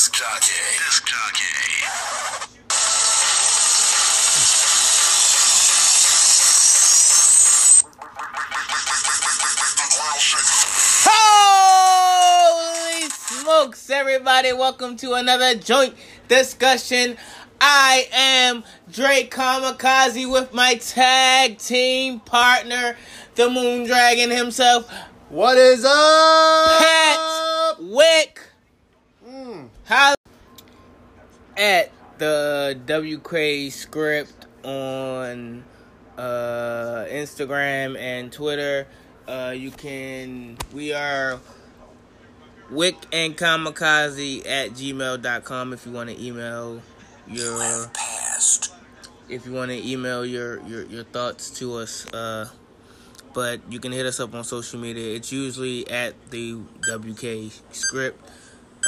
Disc jockey. Disc jockey. Holy smokes, everybody. Welcome to another joint discussion. I am Drake Kamikaze with my tag team partner, the Moon Dragon himself, What is up? Pat Wick. How at the WK script on uh, Instagram and Twitter. Uh, you can we are wick and kamikaze at gmail.com if you want to email your Past. if you want to email your, your your thoughts to us uh but you can hit us up on social media it's usually at the wk script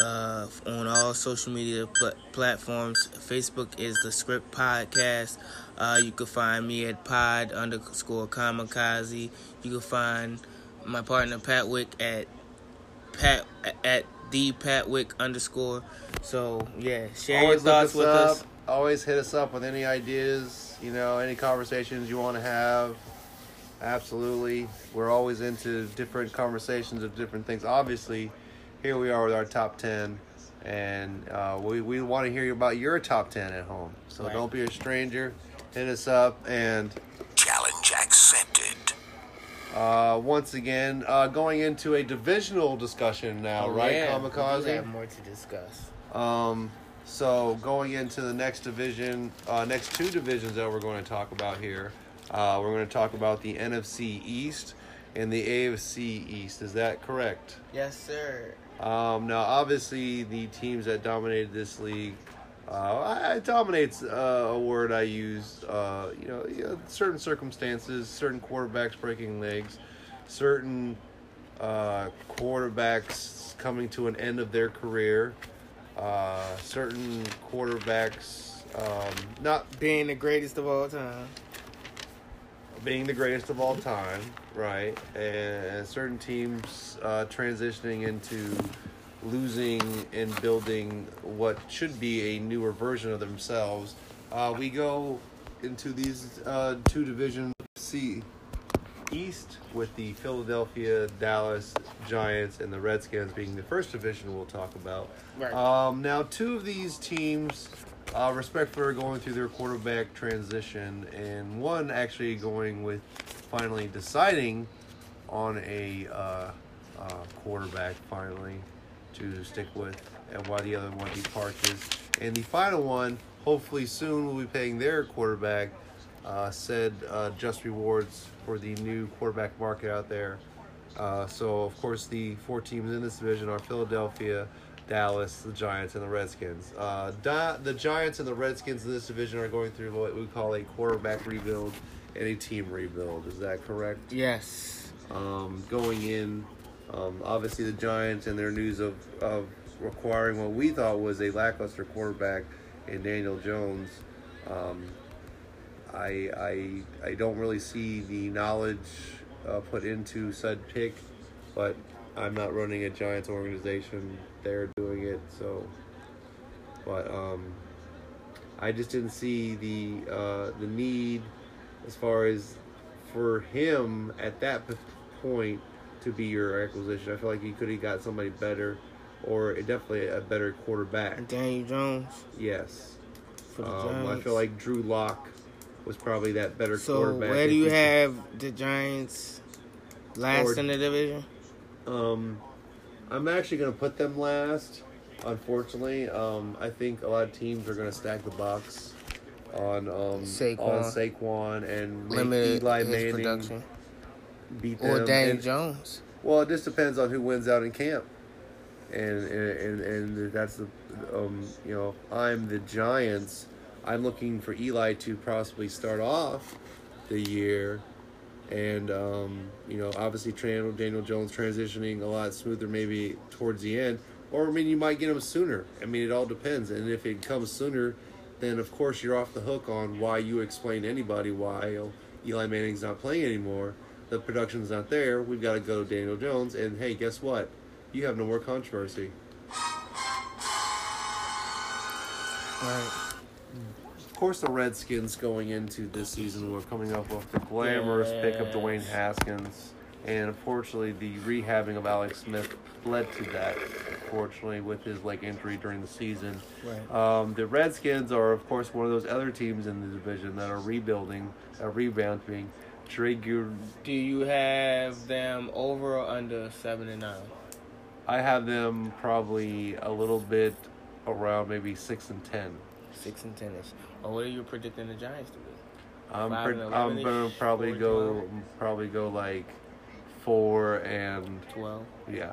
uh on all social media pl- platforms facebook is the script podcast uh you can find me at pod underscore kamikaze you can find my partner pat wick at pat at the pat wick underscore so yeah share Always your thoughts us with up. us Always hit us up with any ideas, you know, any conversations you want to have. Absolutely. We're always into different conversations of different things. Obviously, here we are with our top 10, and uh, we, we want to hear about your top 10 at home. So Right. don't be a stranger. Hit us up. And Challenge accepted. uh, once again, uh, going into a divisional discussion now, Oh, right, yeah, Kamikaze? do have more to discuss. Um, so going into the next division, uh, next two divisions that we're going to talk about here, uh, we're going to talk about the NFC East and the AFC East. Is that correct? Yes, sir. Um, now, obviously, the teams that dominated this league, uh, I, I- dominates uh, a word I use. Uh, you know, you know, certain circumstances, certain quarterbacks breaking legs, certain uh, quarterbacks coming to an end of their career, uh, certain quarterbacks um, not Being the greatest of all time. Being the greatest of all time, right? And certain teams uh, transitioning into losing and building what should be a newer version of themselves. Uh, we go into these uh, two divisions C East with the Philadelphia, Dallas Giants, and the Redskins being the first division we'll talk about. Right. Um, now, two of these teams, uh, respectfully, are going through their quarterback transition, and one actually going with finally deciding on a uh, uh, quarterback finally to stick with, and why the other one departs. And the final one, hopefully soon, will be paying their quarterback uh, said uh, just rewards for the new quarterback market out there. Uh, so, of course, the four teams in this division are Philadelphia, Dallas, the Giants, and the Redskins. Uh, Di- the Giants and the Redskins in this division are going through what we call a quarterback rebuild and a team rebuild. Is that correct? Yes. um, going in. Um, obviously, the Giants and their news of, of requiring what we thought was a lackluster quarterback in Daniel Jones. Um, I, I I don't really see the knowledge uh, put into said pick, but I'm not running a Giants organization. They're doing it, so. But um, I just didn't see the uh, the need as far as for him at that point to be your acquisition. I feel like you could have got somebody better, or definitely a better quarterback. Daniel Jones Yes, for the um, I feel like Drew Lock was probably that better so quarterback. where do you have the Giants last Or- in the division? Um, I'm actually going to put them last. Unfortunately, um, I think a lot of teams are going to stack the box on um, Saquon. on Saquon and make Limited Eli Manning production. beat Or them. Daniel And- Jones. Well, it just depends on who wins out in camp, and and and, and that's the um you know I'm the Giants. I'm looking for Eli to possibly start off the year, and um you know obviously Daniel Jones transitioning a lot smoother maybe towards the end, or I mean you might get him sooner. I mean it all depends, and if it comes sooner, then of course you're off the hook on why you explain to anybody why oh, Eli Manning's not playing anymore. The production's not there. We've got to go to Daniel Jones, and hey, guess what? You have no more controversy. Right. Of course, the Redskins going into this season were coming up with the glamorous pick of Dwayne. Haskins, and unfortunately, the rehabbing of Alex Smith led to that. Unfortunately, with his leg injury during the season, Right. um, the Redskins are, of course, one of those other teams in the division that are rebuilding, uh, rebounding. Dre Gu- Do you have them over or under seven and nine? I have them probably a little bit around maybe six and ten. Six and ten ish. Or what are you predicting the Giants to be? I'm pre- I'm gonna probably go 12. probably go like four and Twelve. yeah.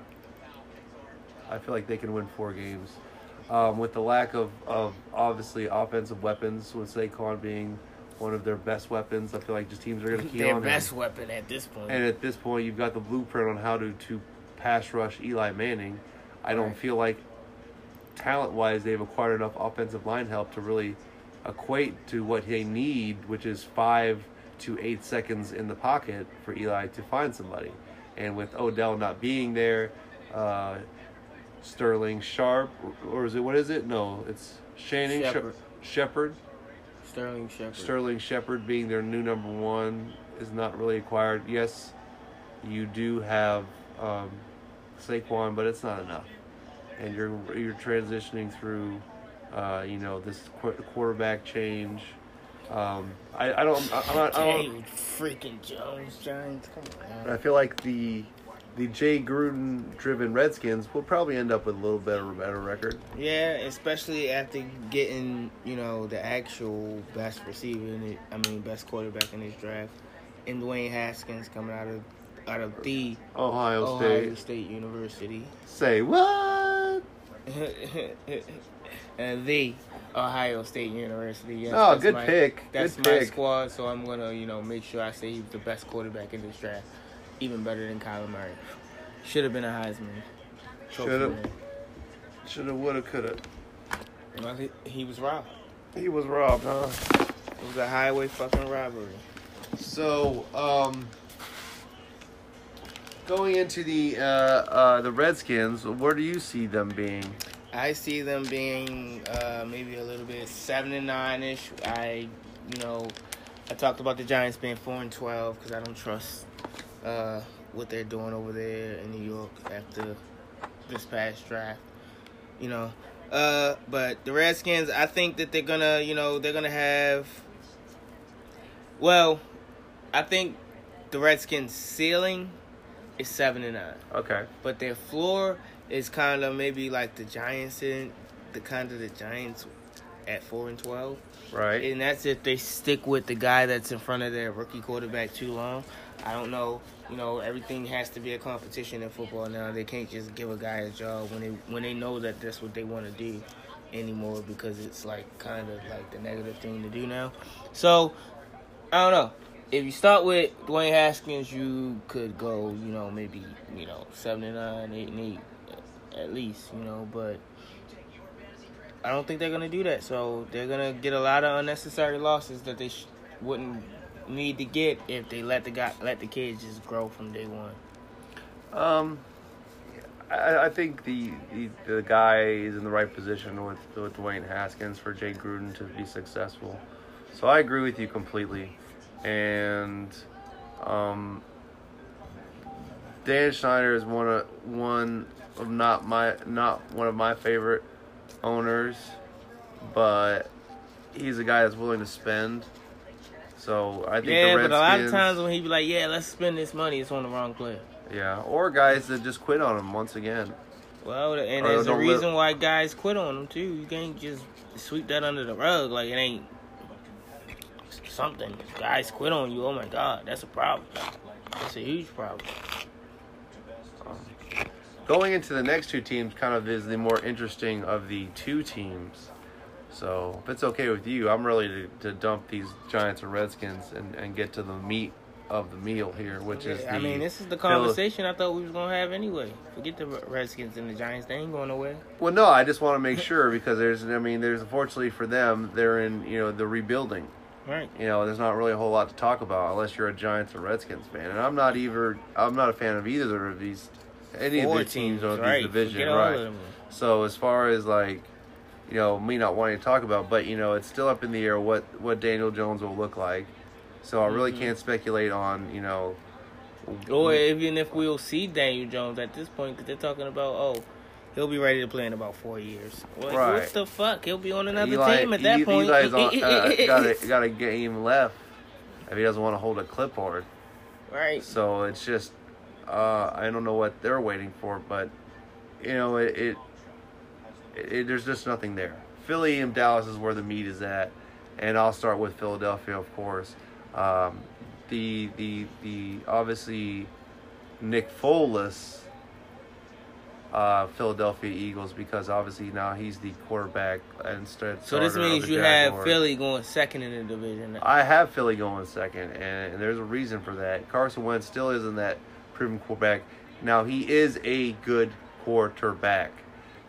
I feel like they can win four games. Um, with the lack of, of obviously offensive weapons, with Saquon being one of their best weapons, I feel like just teams are gonna key Their on best him. weapon at this point. And at this point, you've got the blueprint on how to to pass rush Eli Manning. I don't Right. feel like talent wise they've acquired enough offensive line help to really equate to what they need, which is five to eight seconds in the pocket for Eli to find somebody. And with Odell not being there, uh, Sterling Sharp, or is it what is it? No, it's Shannon Shepard. Shepard. Sterling Shepard. Sterling Shepard being their new number one is not really acquired. Yes, you do have um, Saquon, but it's not enough. And you're you're transitioning through, uh, you know, this qu- quarterback change. Um, I, I don't. I, I'm not, I don't. Dang, freaking Jones Giants. Come on. I feel like the the Jay Gruden driven Redskins will probably end up with a little better better record. Yeah, especially after getting you know the actual best receiver in it. I mean, best quarterback in this draft, and Dwayne Haskins coming out of out of the Ohio, Ohio State. State University. Say what? And the Ohio State University. Yes, Oh, good my- pick. That's Good my pick. squad, so I'm gonna, you know, make sure I say he's the best quarterback in this draft, even better than Kyler Murray. Should have been a Heisman. Shoulda. Shoulda, woulda, coulda. Well, he, he was robbed. He was robbed, huh? It was a highway fucking robbery. So, um, going into the uh, uh, the Redskins, where do you see them being? I see them being uh, maybe a little bit seven and nine ish. I, you know, I talked about the Giants being four and twelve because I don't trust uh, what they're doing over there in New York after this past draft. You know, uh, but the Redskins, I think that they're gonna, you know, they're gonna have. Well, I think the Redskins' ceiling is seven and nine Okay. but their floor is kind of maybe like the Giants in the kind of the Giants at four and twelve, Right. and that's if they stick with the guy that's in front of their rookie quarterback too long. I don't know. You know, everything has to be a competition in football now. They can't just give a guy a job when they when they know that that's what they want to do anymore because it's like kind of like the negative thing to do now. So I don't know. If you start with Dwayne Haskins, you could go, you know, maybe, you know, seven and nine, eight and eight, at least, you know. But I don't think they're gonna do that. So they're gonna get a lot of unnecessary losses that they sh- wouldn't need to get if they let the guy, let the kids just grow from day one. Um, I, I think the, the the guy is in the right position with with Dwayne Haskins for Jay Gruden to be successful. So I agree with you completely, and um, Dan Snyder is one of one of not my not one of my favorite owners, but he's a guy that's willing to spend. So I think Yeah, the but a lot of times when he'd be like, "Yeah, let's spend this money," it's on the wrong player. Yeah, or guys that just quit on him once again. Well, and Or there's a reason live- why guys quit on them too. You can't just sweep that under the rug like it ain't something. Guys quit on you. Oh my god, that's a problem. That's a huge problem. Um, going into the next two teams kind of is the more interesting of the two teams. So if it's okay with you, I'm ready to, to dump these Giants and Redskins and, and get to the meat of the meal here, which is the I mean, this is the Phil- conversation I thought we was gonna have anyway. Forget the Redskins and the Giants; they ain't going nowhere. Well, no, I just want to make sure because there's, I mean, there's unfortunately for them, they're in, you know, the rebuilding. Right? You know, there's not really a whole lot to talk about unless you're a Giants or Redskins fan, and I'm not either. I'm not a fan of either of these, any Four of the teams teams, of right? these division, right? So as far as like you know, me not wanting to talk about. But you know, it's still up in the air what what Daniel Jones will look like. So I really Mm-hmm. can't speculate on you know. Or even if we'll see Daniel Jones at this point, because they're talking about, oh, he'll be ready to play in about four years. Like, Right. What the fuck? He'll be on another Eli- team at that E- point. Eli's on, uh, got a got a game left if he doesn't want to hold a clipboard. right. So it's just uh, I don't know what they're waiting for, but you know it, it, it there's just nothing there. Philly and Dallas is where the meat is at, and I'll start with Philadelphia, of course. Um, the the the obviously Nick Foles. Uh, Philadelphia Eagles because obviously now he's the quarterback instead. So this means you have Philly going second in the division. I have Philly going second, and, and there's a reason for that. Carson Wentz still isn't that proven quarterback. Now he is a good quarterback,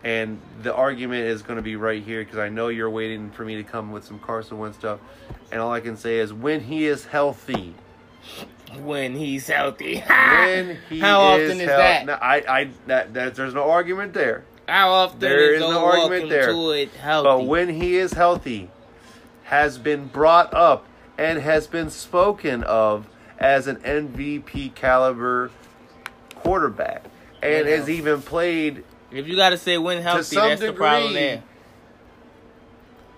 and the argument is going to be right here because I know you're waiting for me to come with some Carson Wentz stuff, and all I can say is when he is healthy, when he's healthy. when he How is often is that? No, I, I, that, that, there's no argument there. How often There is is no no argument there. to it healthy? But when he is healthy, has been brought up and has been spoken of as an MVP caliber quarterback, and Yeah. has even played if you got to say when healthy, some that's the problem degree, there.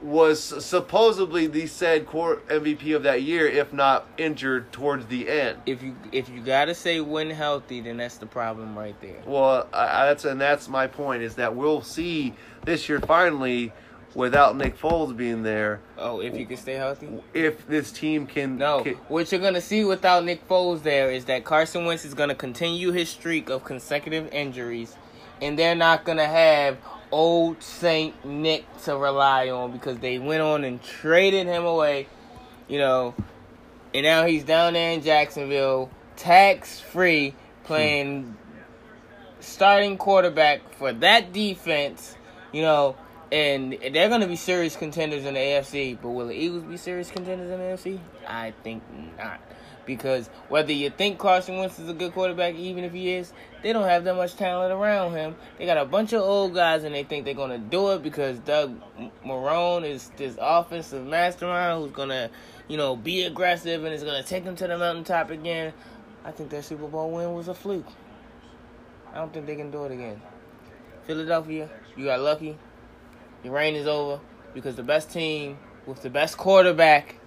Was supposedly the said quar- MVP of that year, if not injured towards the end. If you if you got to say when healthy, then that's the problem right there. Well, I, I- that's and that's my point is that we'll see this year finally, without Nick Foles being there, Oh, if you can stay healthy. if this team can No, can- what you're gonna see without Nick Foles there is that Carson Wentz is gonna continue his streak of consecutive injuries, and they're not gonna have old Saint Nick to rely on because they went on and traded him away, you know, and now he's down there in Jacksonville, tax free, playing starting quarterback for that defense, you know. And they're going to be serious contenders in the AFC, but will the Eagles be serious contenders in the AFC? I think not. Because whether you think Carson Wentz is a good quarterback, even if he is, they don't have that much talent around him. They got a bunch of old guys, and they think they're to do it because Doug Marrone is this offensive mastermind who's to, you know, be aggressive and is to take them to the mountaintop again. I think that Super Bowl win was a fluke. I don't think they can do it again. Philadelphia, you got lucky. Your reign is over because the best team with the best quarterback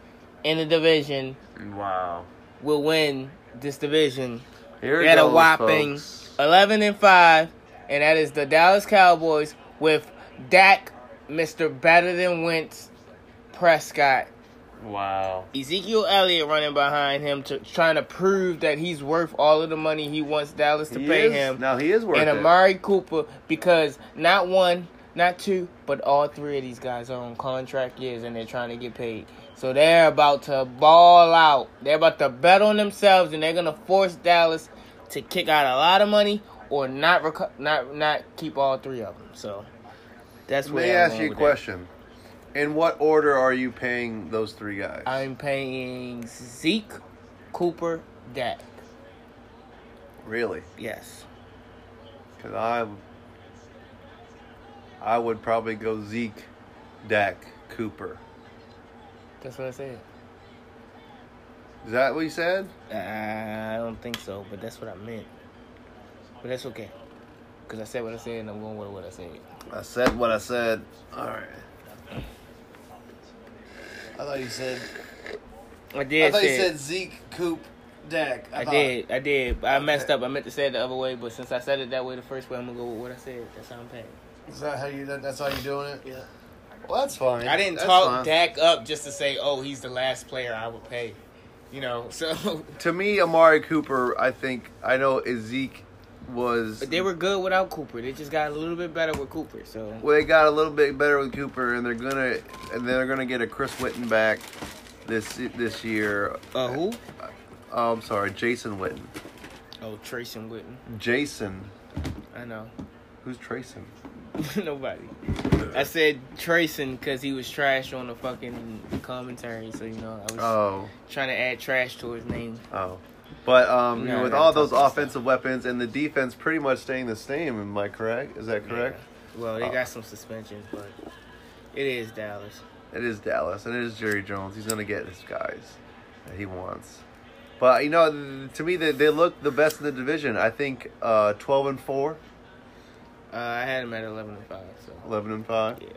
in the division wow. Will win this division. Here had a whopping folks. 11 and 5, and that is the Dallas Cowboys with Dak, Mr. Better Than Wentz, Prescott, Wow. Ezekiel Elliott running behind him to trying to prove that he's worth all of the money he wants Dallas to He pay is- him. Now he is worth and it. And Amari Cooper because not one, not two, but all three of these guys are on contract years and they're trying to get paid. So they're about to ball out. They're about to bet on themselves and they're gonna force Dallas to kick out a lot of money or not reco- not not keep all three of them. So that's what. Let me ask you a with that. question. In what order are you paying those three guys? I'm paying Zeke, Cooper, Dak. really? Yes. Because I, I would probably go Zeke, Dak, Cooper. That's what I said. Is that what you said? Uh, I don't think so, but that's what I meant. But that's okay. Because I said what I said and I'm going with what I said. I said what I said. All right. I thought you said. I did I thought you said Zeke, Coop, Dak. I thought- did. I did. I messed up. I meant to say it the other way, but since I said it that way the first way, I'm going to go with what I said. That's how I'm paying. Is that how you? That, that's how you doing it? Yeah. Well, that's fine. I didn't That's talk fine. Dak up just to say, oh, he's the last player I would pay. You know, so. To me, Amari Cooper, I think I know Zeke was. But they were good without Cooper. They just got a little bit better with Cooper. So. Well, they got a little bit better with Cooper, and they're gonna and they're gonna get a Chris Witten back this this year. Uh, who? Oh, I'm sorry, Jason Witten. Oh, Trayson Witten. Jason, I know. who's Trayson? Nobody. I said tracing because he was trash on the fucking commentary. So, you know, I was Oh, trying to add trash to his name. oh. But um, No, with all those tough stuff. offensive weapons and the defense pretty much staying the same, am I correct? Is that correct? Yeah. Well, they Oh. got some suspensions, but It is Dallas. It is Dallas, and it is Jerry Jones. He's going to get his guys that he wants. But you know, to me, they, they look the best in the division. I think uh, twelve and four, Uh, I had him at eleven and five. So 11 and five. yeah.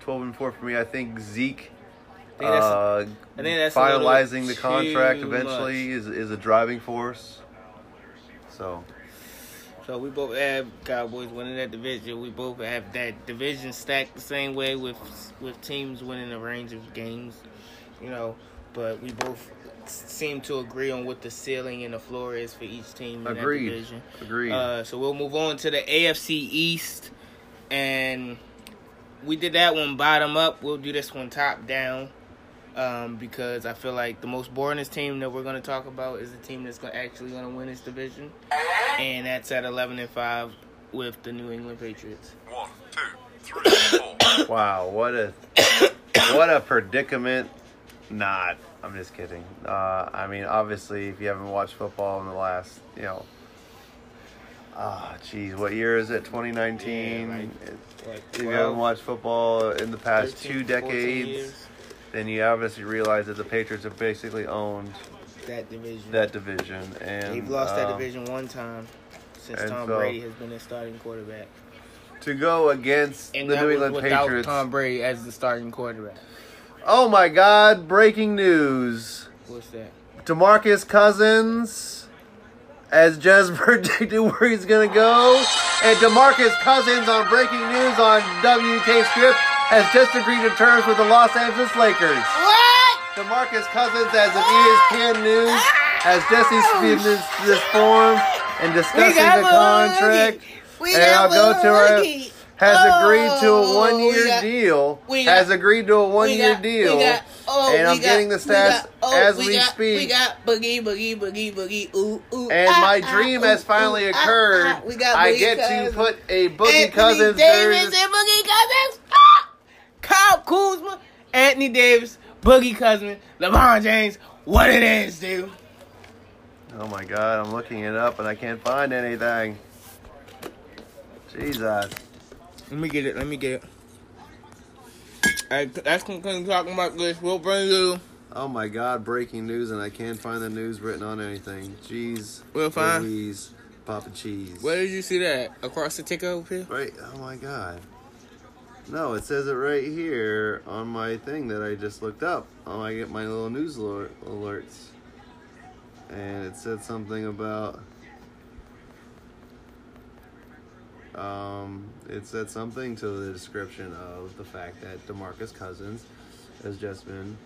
12 and 4 for me. I think Zeke I think that's- uh, I think that's finalizing the contract eventually is, is a driving force. So, So we both have Cowboys winning that division. We both have that division stacked the same way with with teams winning a range of games, you know. But we both seem to agree on what the ceiling and the floor is for each team in agreed. that division. Agreed. Uh, so we'll move on to the AFC East, and we did that one bottom up. We'll do this one top down. Um, because I feel like the most boringest team that we're going to talk about is the team that's gonna, actually going to win this division, and that's at eleven and five with the New England Patriots. One, two, three, four. wow, what a what a predicament. Not. I'm just kidding. Uh, I mean, obviously, if you haven't watched football in the last, you know, ah, jeez, what year is it? 2019. Yeah, like, What, if you haven't watched football in the past two 13, 14 decades, then you obviously realize that the Patriots have basically owned that division. that division, and They've lost that um, division one time since Tom so- Brady has been their starting quarterback. To go against And the New England Patriots. Tom Brady as the starting quarterback. Oh my God! Breaking news: What's that? Demarcus Cousins, as Jez predicted where he's gonna go, and Demarcus Cousins on breaking news on WK Script has just agreed to terms with the Los Angeles Lakers. What? Demarcus Cousins, as of ESPN News, has just been this, this form and discussing the contract. and I'll go to her. Has agreed to a one-year deal. we has agreed to a one-year got- deal. got- oh, and I'm got- getting the stats got- oh, as we we, got- speak. We got boogie, boogie, boogie, boogie, ooh, ooh. and ah, my ah, dream ooh, has finally ooh, ah, occurred. ah. We got I get to put a Boogie Anthony Cousins Davis jersey. and Boogie Cousins. Ah! Kyle Kuzma, Anthony Davis, Boogie Cousins, LeBron James. What it is, dude? Oh my god, I'm looking it up and I can't find anything. Jesus. Let me get it. Let me get it. Alright, that's concluding talking about this. We'll bring you. Oh my god, breaking news and I can't find the news written on anything. Jeez. We'll find- Louise, Papa Cheese. Where did you see that? Across the ticker over here? Right. Oh my god. No, it says it right here on my thing that I just looked up. Oh, I get my little news alert, alerts. And it said something about. Um, it said something to the description of the fact that Demarcus Cousins has just been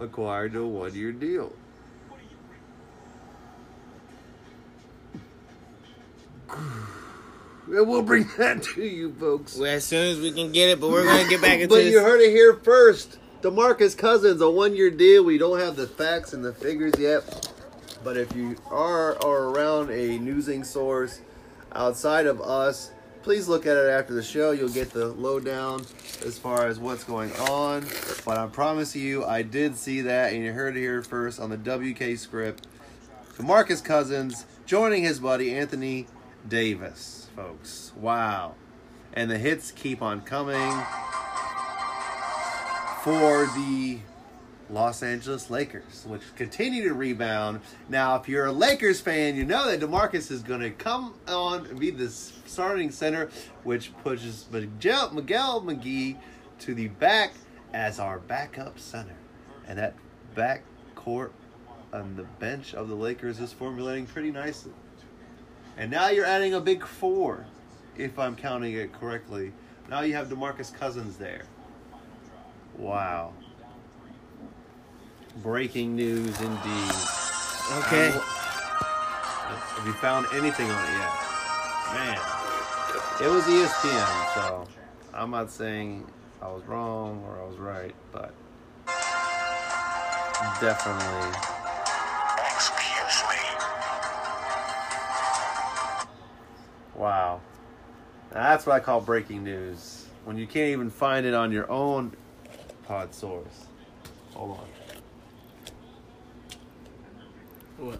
acquired to a one year deal. And we'll bring that to you, folks. Well, as soon as we can get it, but we're gonna get back into But this. you heard it here first. Demarcus Cousins, a one-year deal. We don't have the facts and the figures yet, but if you are or around a newsing source outside of us, please look at it after the show. You'll get the lowdown as far as what's going on. But I promise you, I did see that, and you heard it here first on the WK script. Marcus Cousins joining his buddy Anthony Davis, folks. Wow. And the hits keep on coming for the Los Angeles Lakers, which continue to rebound. Now, if you're a Lakers fan, you know that DeMarcus is going to come on and be the starting center, which pushes Miguel, Miguel McGee to the back as our backup center. And that back court on the bench of the Lakers is formulating pretty nicely. And now you're adding a big four, if I'm counting it correctly. Now you have DeMarcus Cousins there. Wow. Breaking news indeed. okay. Um, have you found anything on it yet? Man. It was ESPN, so I'm not saying I was wrong or I was right, but definitely. Excuse me. Wow. That's what I call breaking news. When you can't even find it on your own pod source. Hold on. What?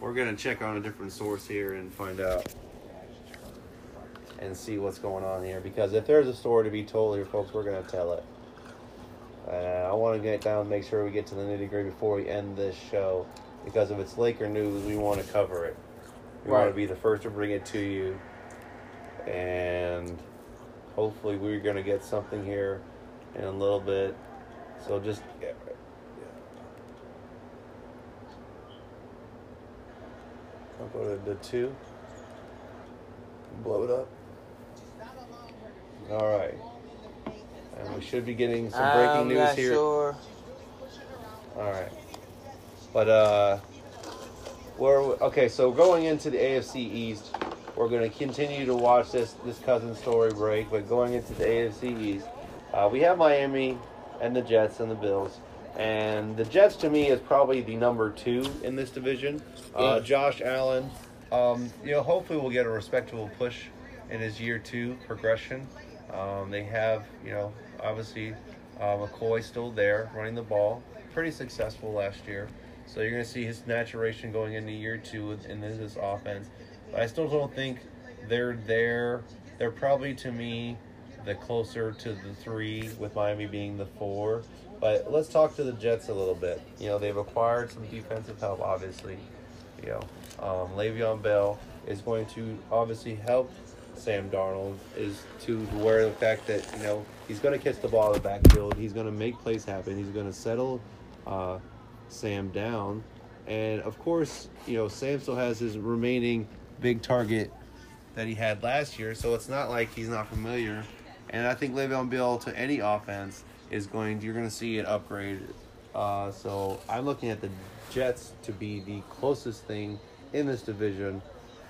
We're gonna check on a different source here and find out and see what's going on here. Because if there's a story to be told here, folks, we're gonna tell it. Uh, I want to get down and make sure we get to the nitty gritty before we end this show. Because if it's Laker news, we want to cover it. We want to be the first to bring it to you, and hopefully we're gonna get something here in a little bit. So just I'll go to the two. Blow it up. All right. And we should be getting some breaking I'm news not here. sure. All right. But uh we're okay, so going into the AFC East, we're going to continue to watch this this cousin story break, but going into the AFC East, uh, we have Miami and the Jets and the Bills. And the Jets to me is probably the number 2 in this division. Uh, Josh Allen, um, you know, hopefully we'll get a respectable push in his year two progression. Um, they have, you know, obviously uh, McCoy still there running the ball, pretty successful last year. So you're going to see his maturation going into year two in this, this offense. But I still don't think they're there. They're probably to me the closer to the three, with Miami being the four. But let's talk to the Jets a little bit. You know, they've acquired some defensive help, obviously. You know, um, Le'Veon Bell is going to obviously help Sam Darnold. Is to where the fact that you know he's going to catch the ball in the backfield. He's going to make plays happen. He's going to settle uh, Sam down, and of course, you know Sam still has his remaining big target that he had last year. So it's not like he's not familiar. And I think Le'Veon Bell to any offense is going. You're going to see an upgrade. Uh, so I'm looking at the Jets to be the closest thing in this division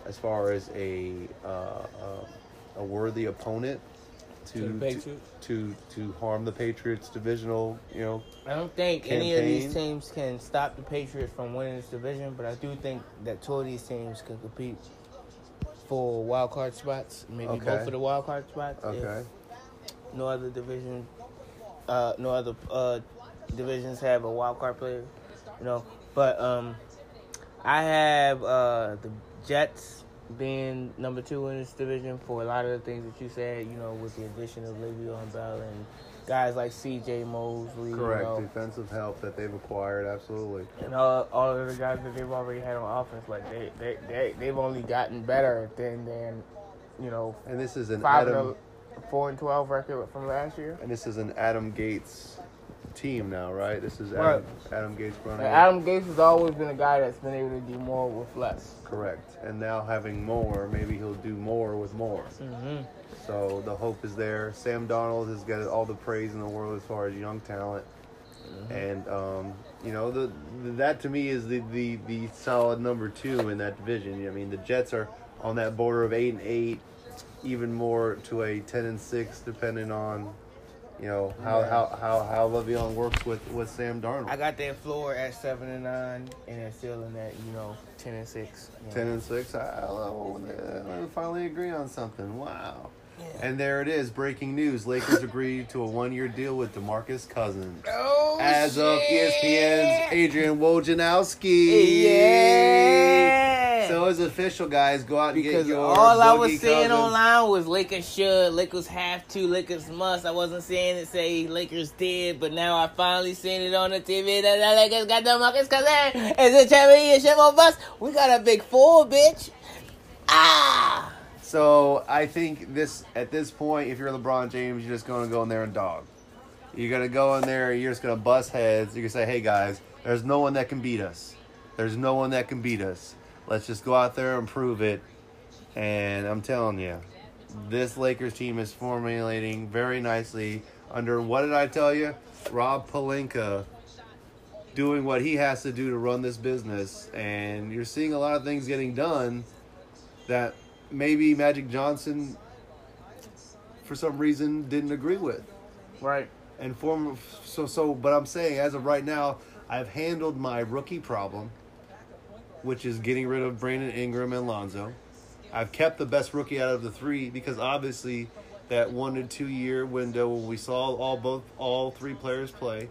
as far as a uh, uh, a worthy opponent to To to, to to harm the Patriots divisional. You know, I don't think any of these teams can stop the Patriots from winning this division, but I do think that two of these teams can compete for wild card spots. Maybe Okay. both for the wild card spots. if okay. No other division, uh, no other uh, divisions have a wild card player, you know. But um, I have uh, the Jets being number two in this division for a lot of the things that you said, you know, with the addition of Le'Veon Bell and guys like C.J. Mosley, Correct. you know, Defensive help that they've acquired, absolutely. and all, all of the guys that they've already had on offense. Like they, they, they they've only gotten better than than, you know, And this is an Adam. Four and twelve record from last year. And this is an Adam Gase team now, right? This is Right. Adam, Adam Gase running. Adam Gase has always been a guy that's been able to do more with less. Correct. And now having more, maybe he'll do more with more. Mm-hmm. So the hope is there. Sam Darnold has got all the praise in the world as far as young talent. And um, you know the, that to me is the, the, the solid number two in that division. I mean the Jets are on that border of eight and eight, even more to a ten and six, depending on you know how how how, how Le'Veon works with, with Sam Darnold. I got that floor at seven and nine, and they're still in that you know ten and six. you know. Ten and six. I, love finally agree on something. Wow. Yeah. And there it is. Breaking news: Lakers agreed to a one-year deal with DeMarcus Cousins. Oh, As of E. ESPN's Adrian Wojnarowski. Yeah. So it's official, guys. Go out and Because get your. all I was saying online was Lakers should, Lakers have to, Lakers must. I wasn't saying it say Lakers did, but now I finally seen it on the TV that the Lakers got the Marcus Cousins. It's a championship of us. We got a big four, bitch. Ah. So I think this at this point, if you're LeBron James, you're just gonna go in there and dog. You're gonna go in there. You're just gonna bust heads. You're gonna say, "Hey guys, there's no one that can beat us. There's no one that can beat us. Let's just go out there and prove it." And I'm telling you, this Lakers team is formulating very nicely under what did I tell you? Rob Pelinka doing what he has to do to run this business, and you're seeing a lot of things getting done that maybe Magic Johnson, for some reason, didn't agree with. Right. And form so so. But I'm saying, as of right now, I've handled my rookie problem, which is getting rid of Brandon Ingram and Lonzo. I've kept the best rookie out of the three because obviously that one to two year window when we saw all both all three players play,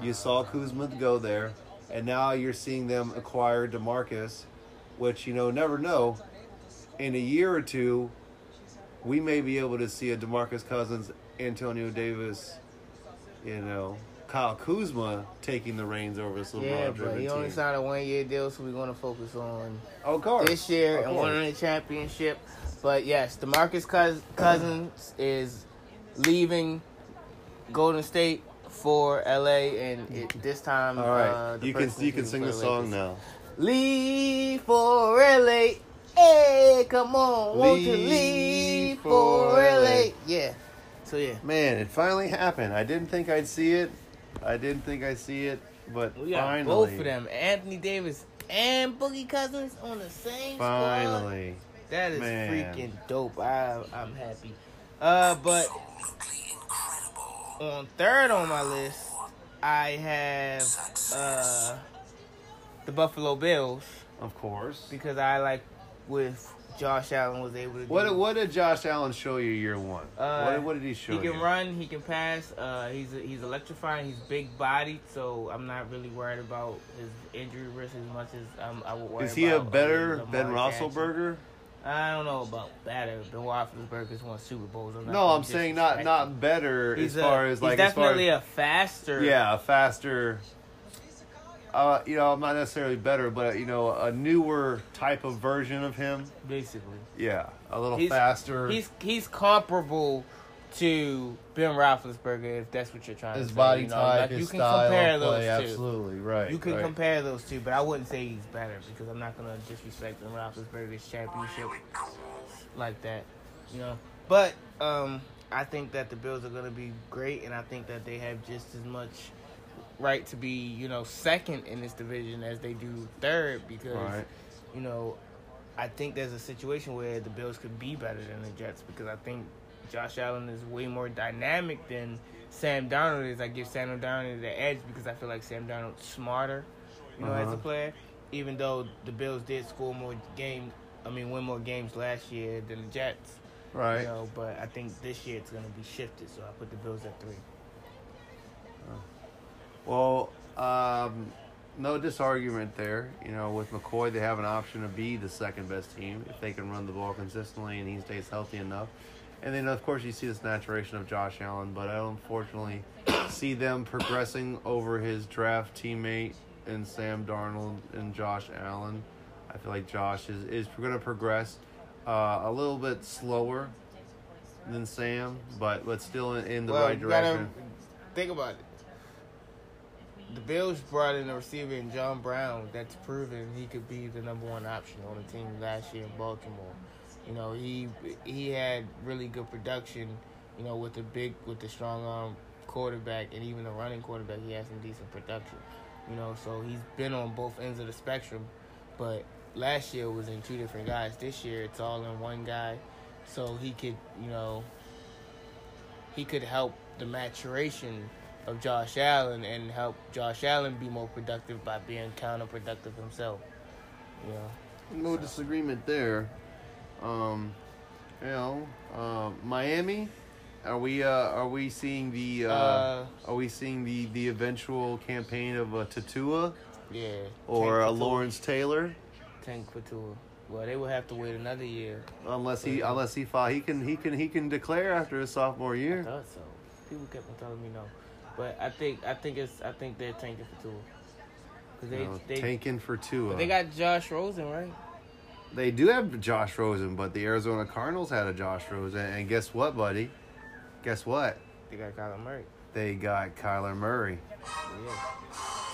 you saw Kuzma go there, and now you're seeing them acquire Demarcus, which you know never know. In a year or two, we may be able to see a Demarcus Cousins, Antonio Davis, you know, Kyle Kuzma taking the reins over this LeBron Yeah, but he only team. signed a one year deal, so we're gonna focus on Oh, of course. this year and winning the championship. But yes, Demarcus Cous- Cousins is leaving Golden State for LA, and it, this time, All right, uh, the you can you can sing the song now. Leave for LA. Hey, come on, won't you Leave for? LA. Yeah. So yeah, Man, it finally happened. I didn't think I'd see it. I didn't think I'd see it, but we got finally, both of them, Anthony Davis and Boogie Cousins, on the same squad. Finally, That is Man. freaking dope. I, I'm happy. Uh, but on third on my list, I have uh, the Buffalo Bills of course. because I like with Josh Allen was able to. What do. what did Josh Allen show you year one? Uh, what, what did he show you? He can you? run. He can pass. Uh, he's he's electrifying. He's big bodied, so I'm not really worried about his injury risk as much as um, I would worry. Is he a better uh, Ben Roethlisberger? I don't know about better. Ben Roethlisberger's won Super Bowls. I'm No, I'm saying not not better He's as a- far as he's like as far definitely as, a faster. yeah, a faster. Uh, you know, I'm not necessarily better, but you know, a newer type of version of him. basically. Yeah, a little He's- faster. He's he's comparable to Ben Roethlisberger if that's what you're trying His to say. body you know? type, Like, his you can style compare those play, two. absolutely right. You can right. compare those two, but I wouldn't say he's better because I'm not gonna disrespect Ben Roethlisberger's championship like that, you know. But um, I think that the Bills are gonna be great, and I think that they have just as much right to be, you know, second in this division as they do third because, Right. you know, I think there's a situation where the Bills could be better than the Jets because I think Josh Allen is way more dynamic than Sam Darnold is. I give Sam Darnold the edge because I feel like Sam Darnold's smarter, you know, as a Uh-huh. player. Even though the Bills did score more games, I mean, win more games last year than the Jets, right. you know. But I think this year it's going to be shifted, so I put the Bills at three. Well, um, no disargument there. You know, with McCoy, they have an option to be the second best team if they can run the ball consistently and he stays healthy enough. And then, of course, you see this maturation of Josh Allen, but I unfortunately see them progressing over his draft teammate and Sam Darnold and Josh Allen. I feel like Josh is, is going to progress uh, a little bit slower than Sam, but but still in, in the well, right direction. think about it. The Bills brought in a receiver in John Brown that's proven he could be the number one option on the team last year in Baltimore. You know, he he had really good production. You know, with the big with the strong arm quarterback and even the running quarterback, he had some decent production. You know, so he's been on both ends of the spectrum. But last year was in two different guys. This year it's all in one guy. So he could, you know, he could help the maturation of Josh Allen and help Josh Allen be more productive by being counterproductive himself. You know, No disagreement there. Um, you know, uh, Miami. Are we uh, are we seeing the uh, Uh, are we seeing the, the eventual campaign of uh, Tatua yeah. or uh, Tua. Lawrence Taylor? Tank for Well, they will have to wait another year. Unless he unless he file, he can he can he can declare after his sophomore I year. thought so. People kept on telling me no, but I think I think it's I think they're tanking for Tua. Cause they know, they tanking for Tua. they got Josh Rosen right. They do have Josh Rosen, but the Arizona Cardinals had a Josh Rosen, and guess what, buddy? Guess what? They got Kyler Murray. They got Kyler Murray. Yeah.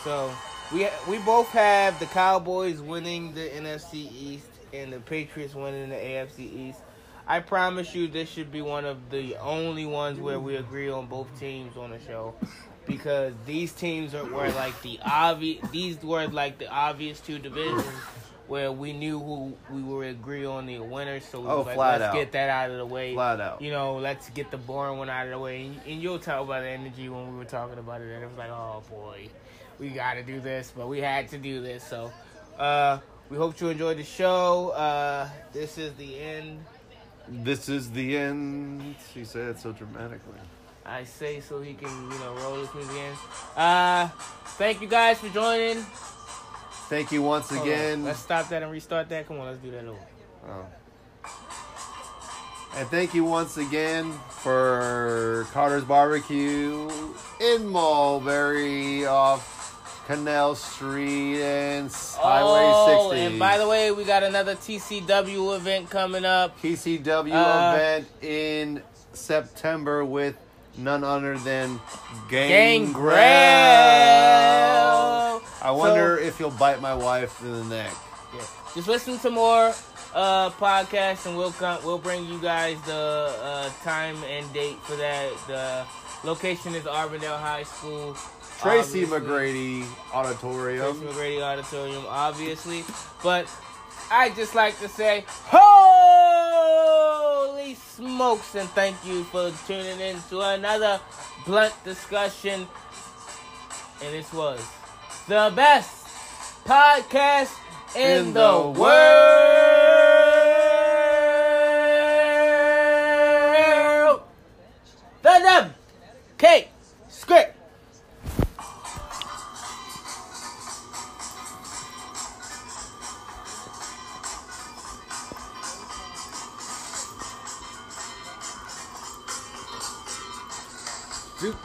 So we we both have the Cowboys winning the NFC East and the Patriots winning the AFC East. I promise you, this should be one of the only ones where we agree on both teams on the show, because these teams are were like the obvious. These were like the obvious two divisions where we knew who we would agree on the winners. So we Oh, like, let's out. get that out of the way Flat out. you know, let's get the boring one out of the way. And, and you'll tell by the energy when we were talking about it. And it was like, oh boy, we got to do this, but we had to do this. So, uh, we hope you enjoyed the show. Uh, this is the end. This is the end. She said it so dramatically. I say so he can, you know, roll this music in. Uh, thank you guys for joining. Thank you once Hold on. again. Let's stop that and restart that. Come on, let's do that over. Oh. And thank you once again for Carter's Barbecue in Mulberry off Canal Street and Highway oh, 60. and by the way, we got another TCW event coming up. PCW Uh, event in September with none other than Gangrel. Gangrel. I wonder if you'll bite my wife in the neck. Yeah. Just listen to more uh, podcasts, and we'll come. We'll bring you guys the uh, time and date for that. The location is Auburndale High School. Tracy obviously. McGrady Auditorium. Tracy McGrady Auditorium, obviously. But I just like to say, holy smokes, and thank you for tuning in to another blunt discussion. And this was the best podcast in, In the, the world. The Dub K